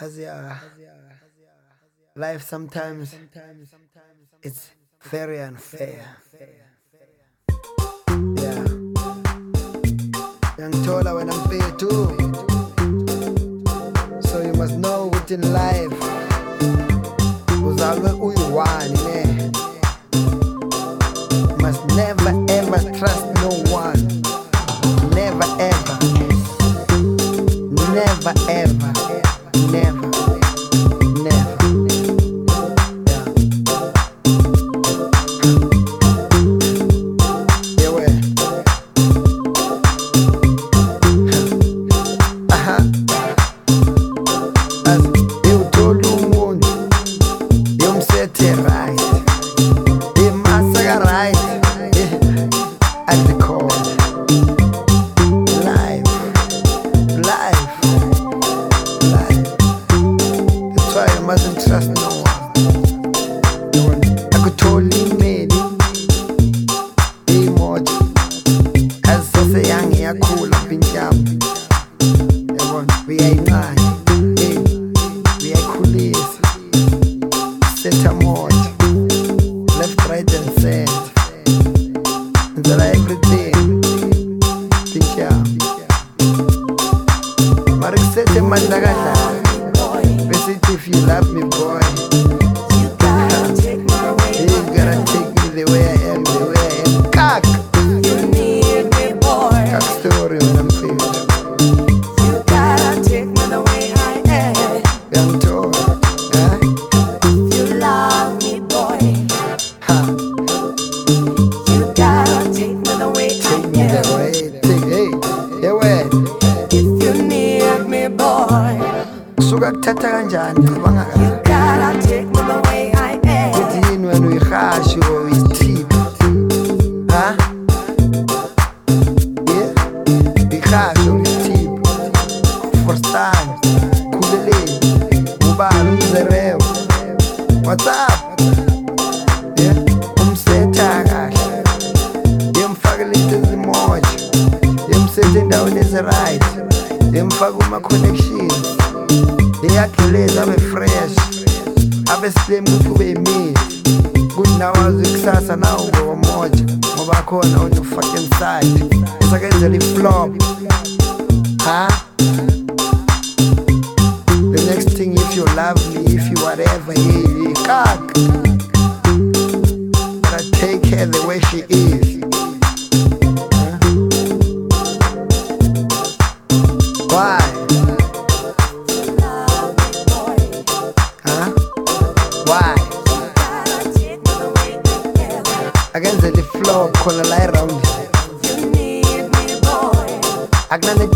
as your life sometimes it's very unfair. Yeah. Young Tola, when I'm fair too. So you must know within life. Uzalwe uyiwani ne. Must never ever trust no one. Never ever. Never ever.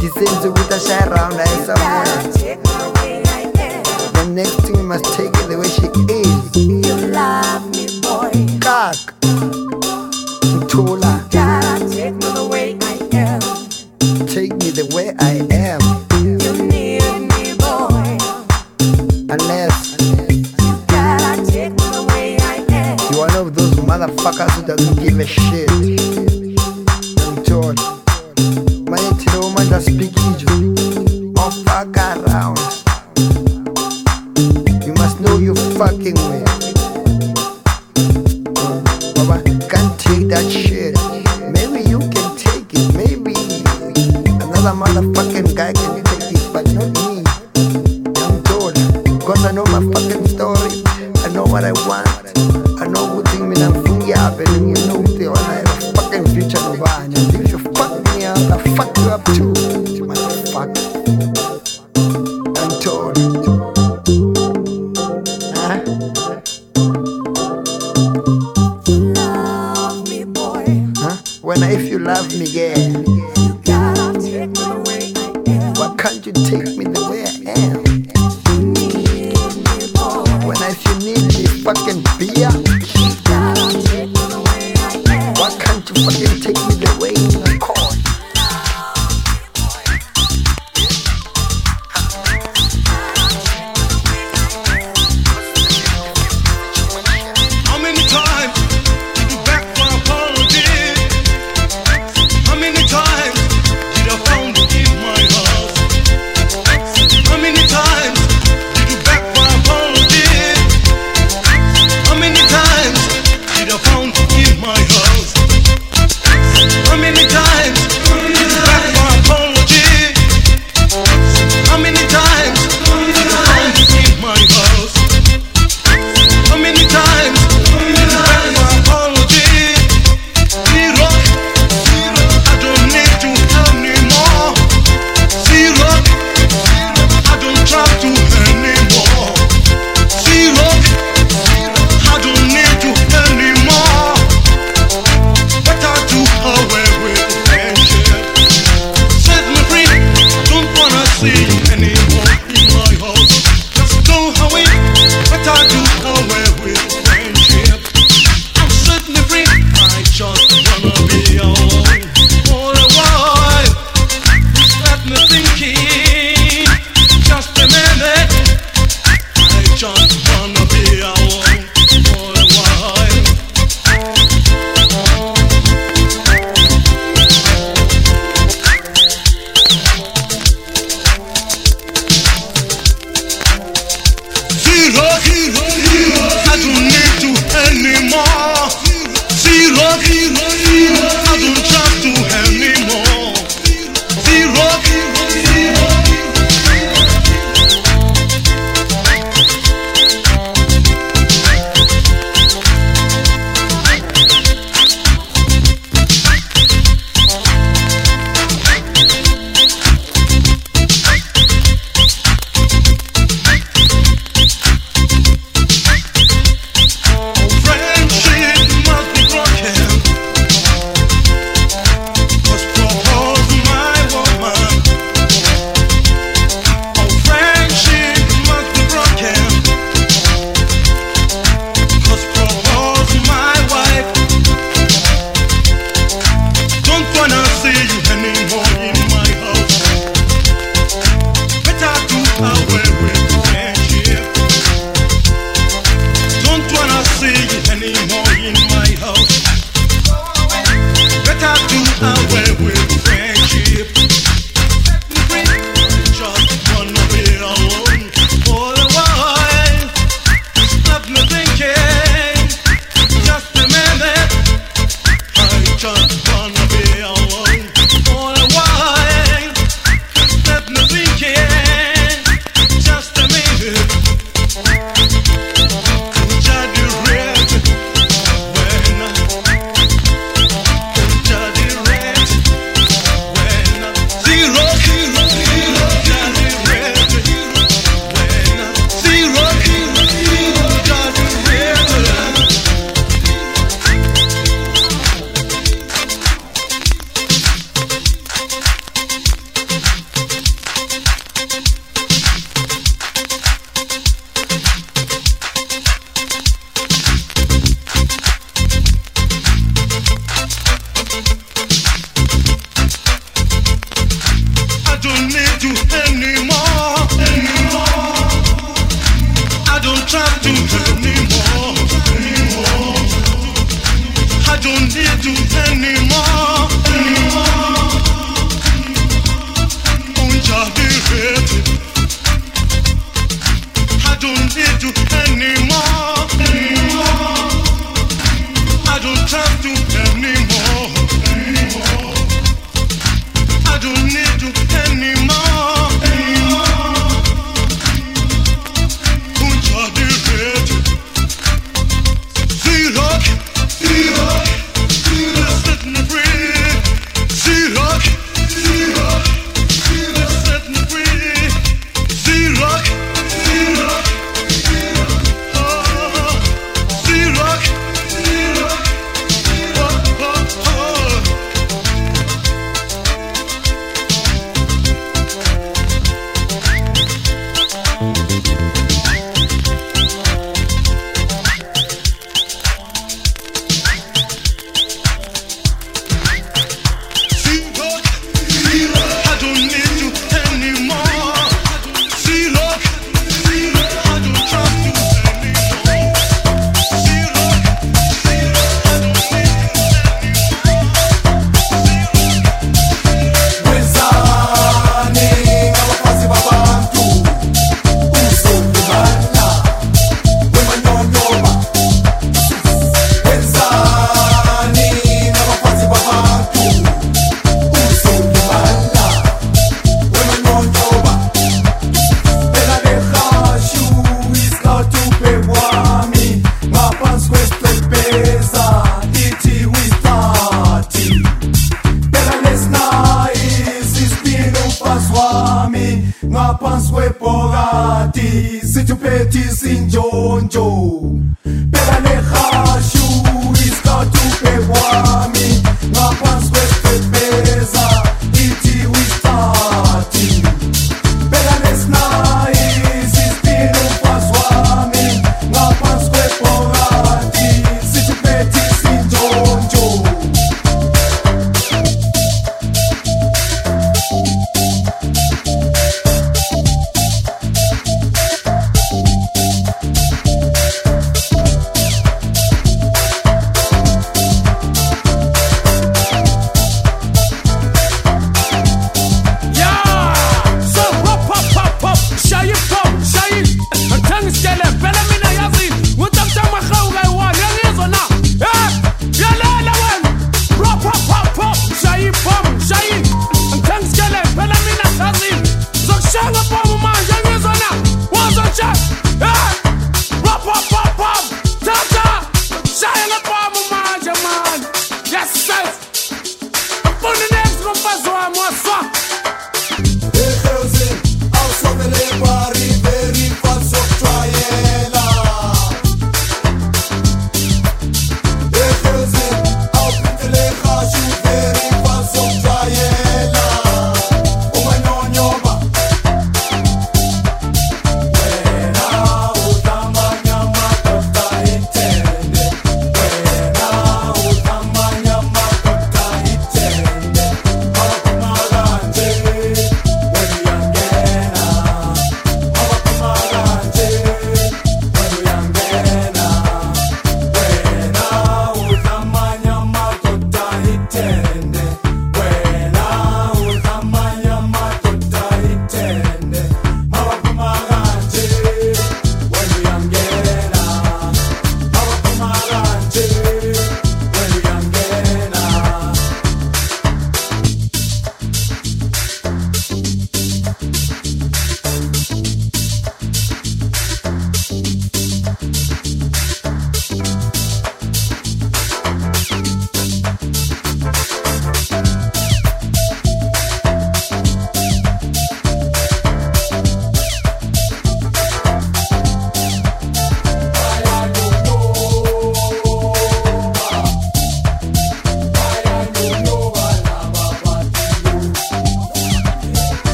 He seems to with a share around and somewhere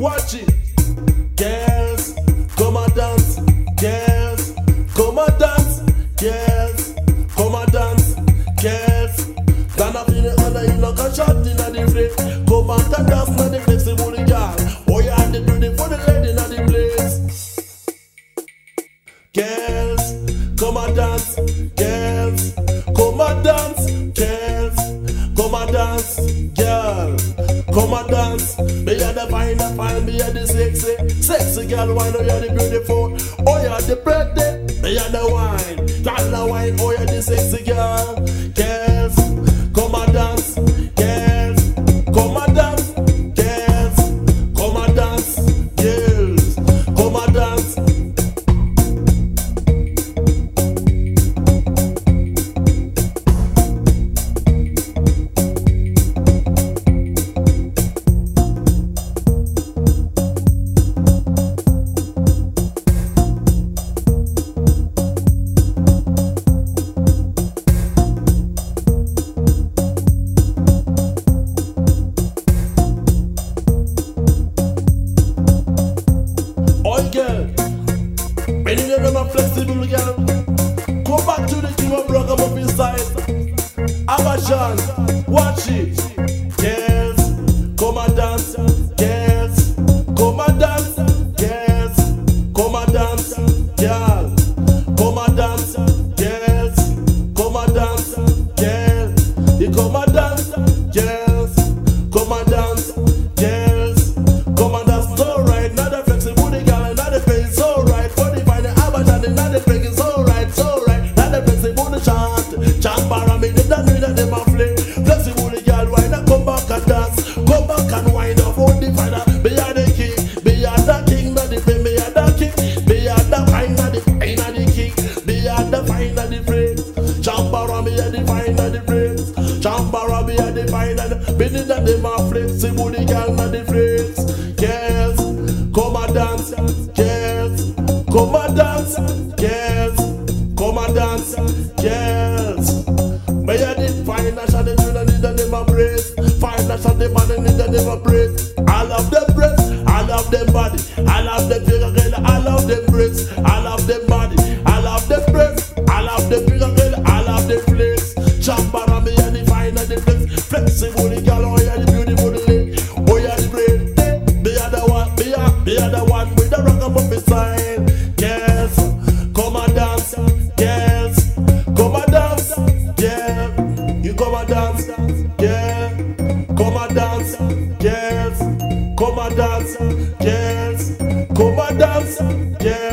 Watch it. Girls, come and dance. Girls, come and dance. Girls, come and dance. Girls, stand up in the other, you look a shot in the flip. Come and dance, not the flip. girl, why not you're the beautiful? Oh, you're the pretty, you're the wine. dance, girls. Come and dance, girls. Come and dance, girls.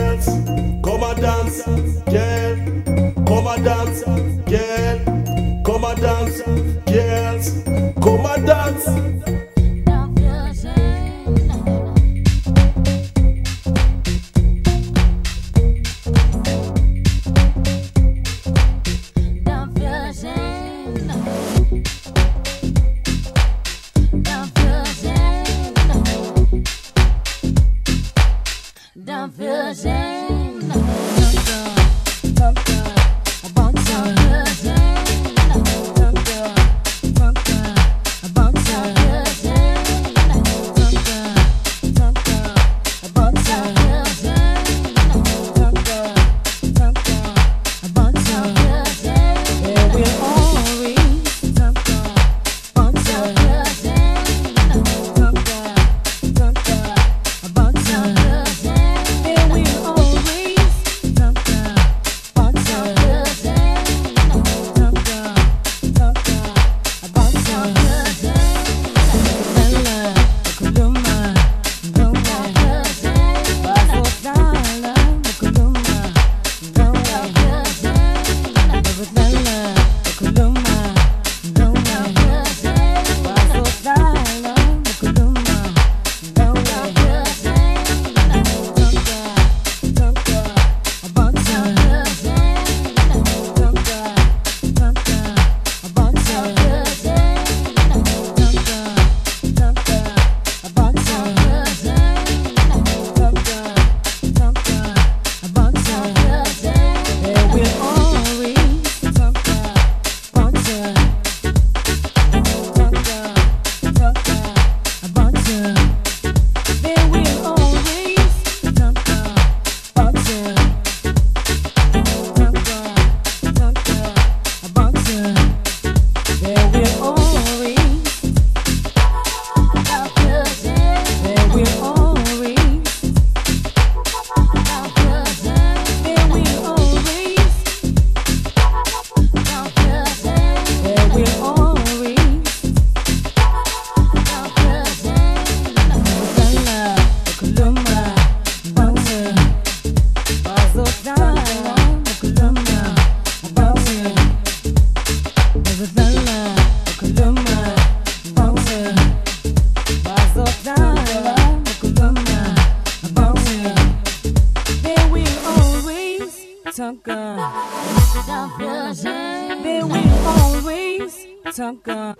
talk up.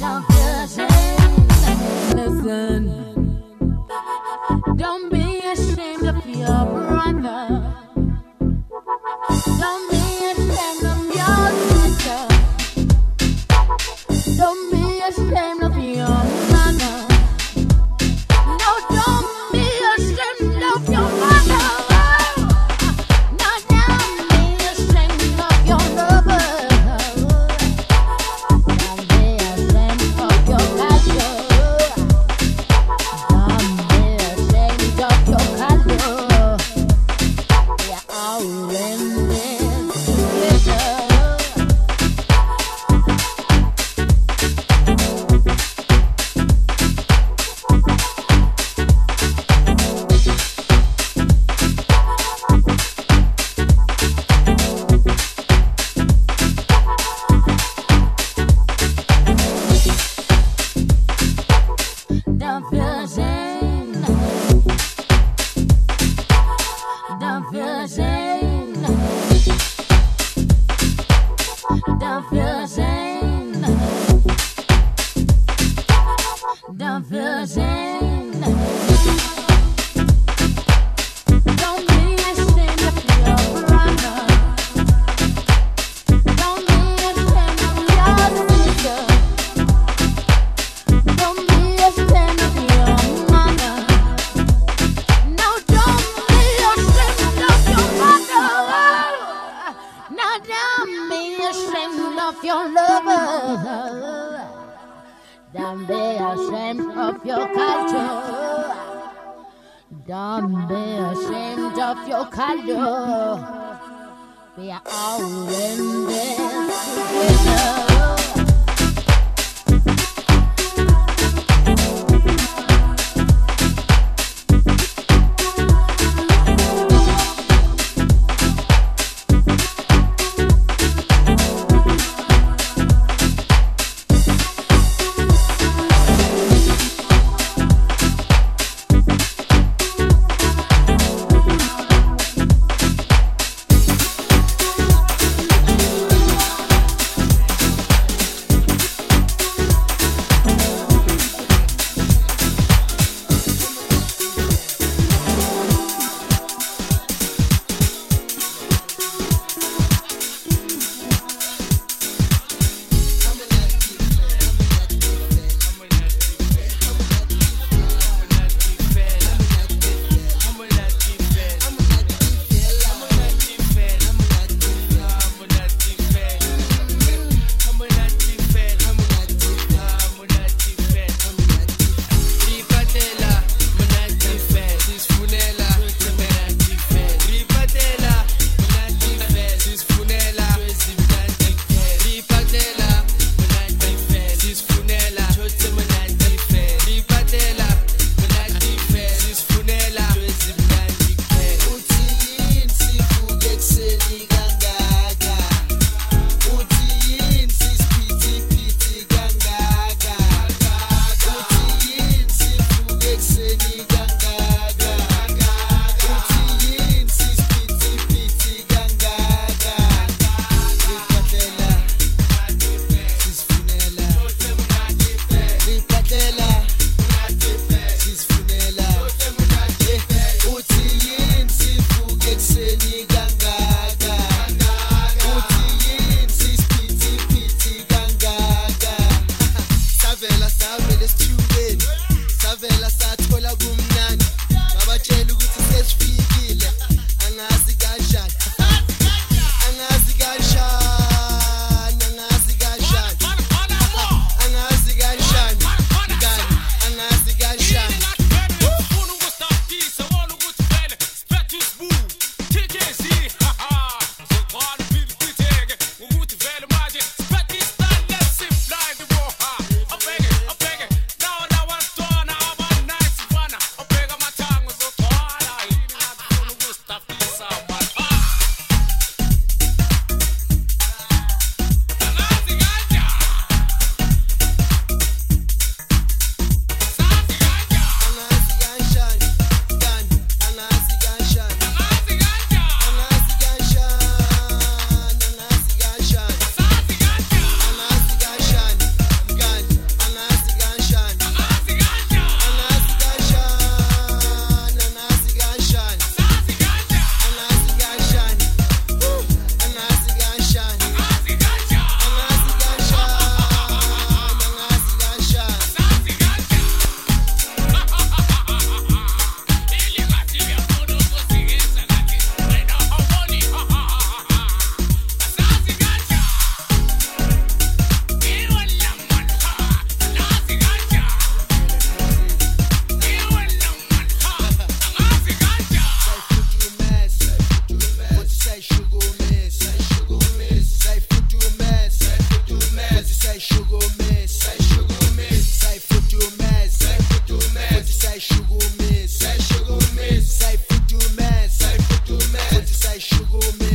Don't Listen. Don't be ashamed of your brother. Don't be ashamed sugar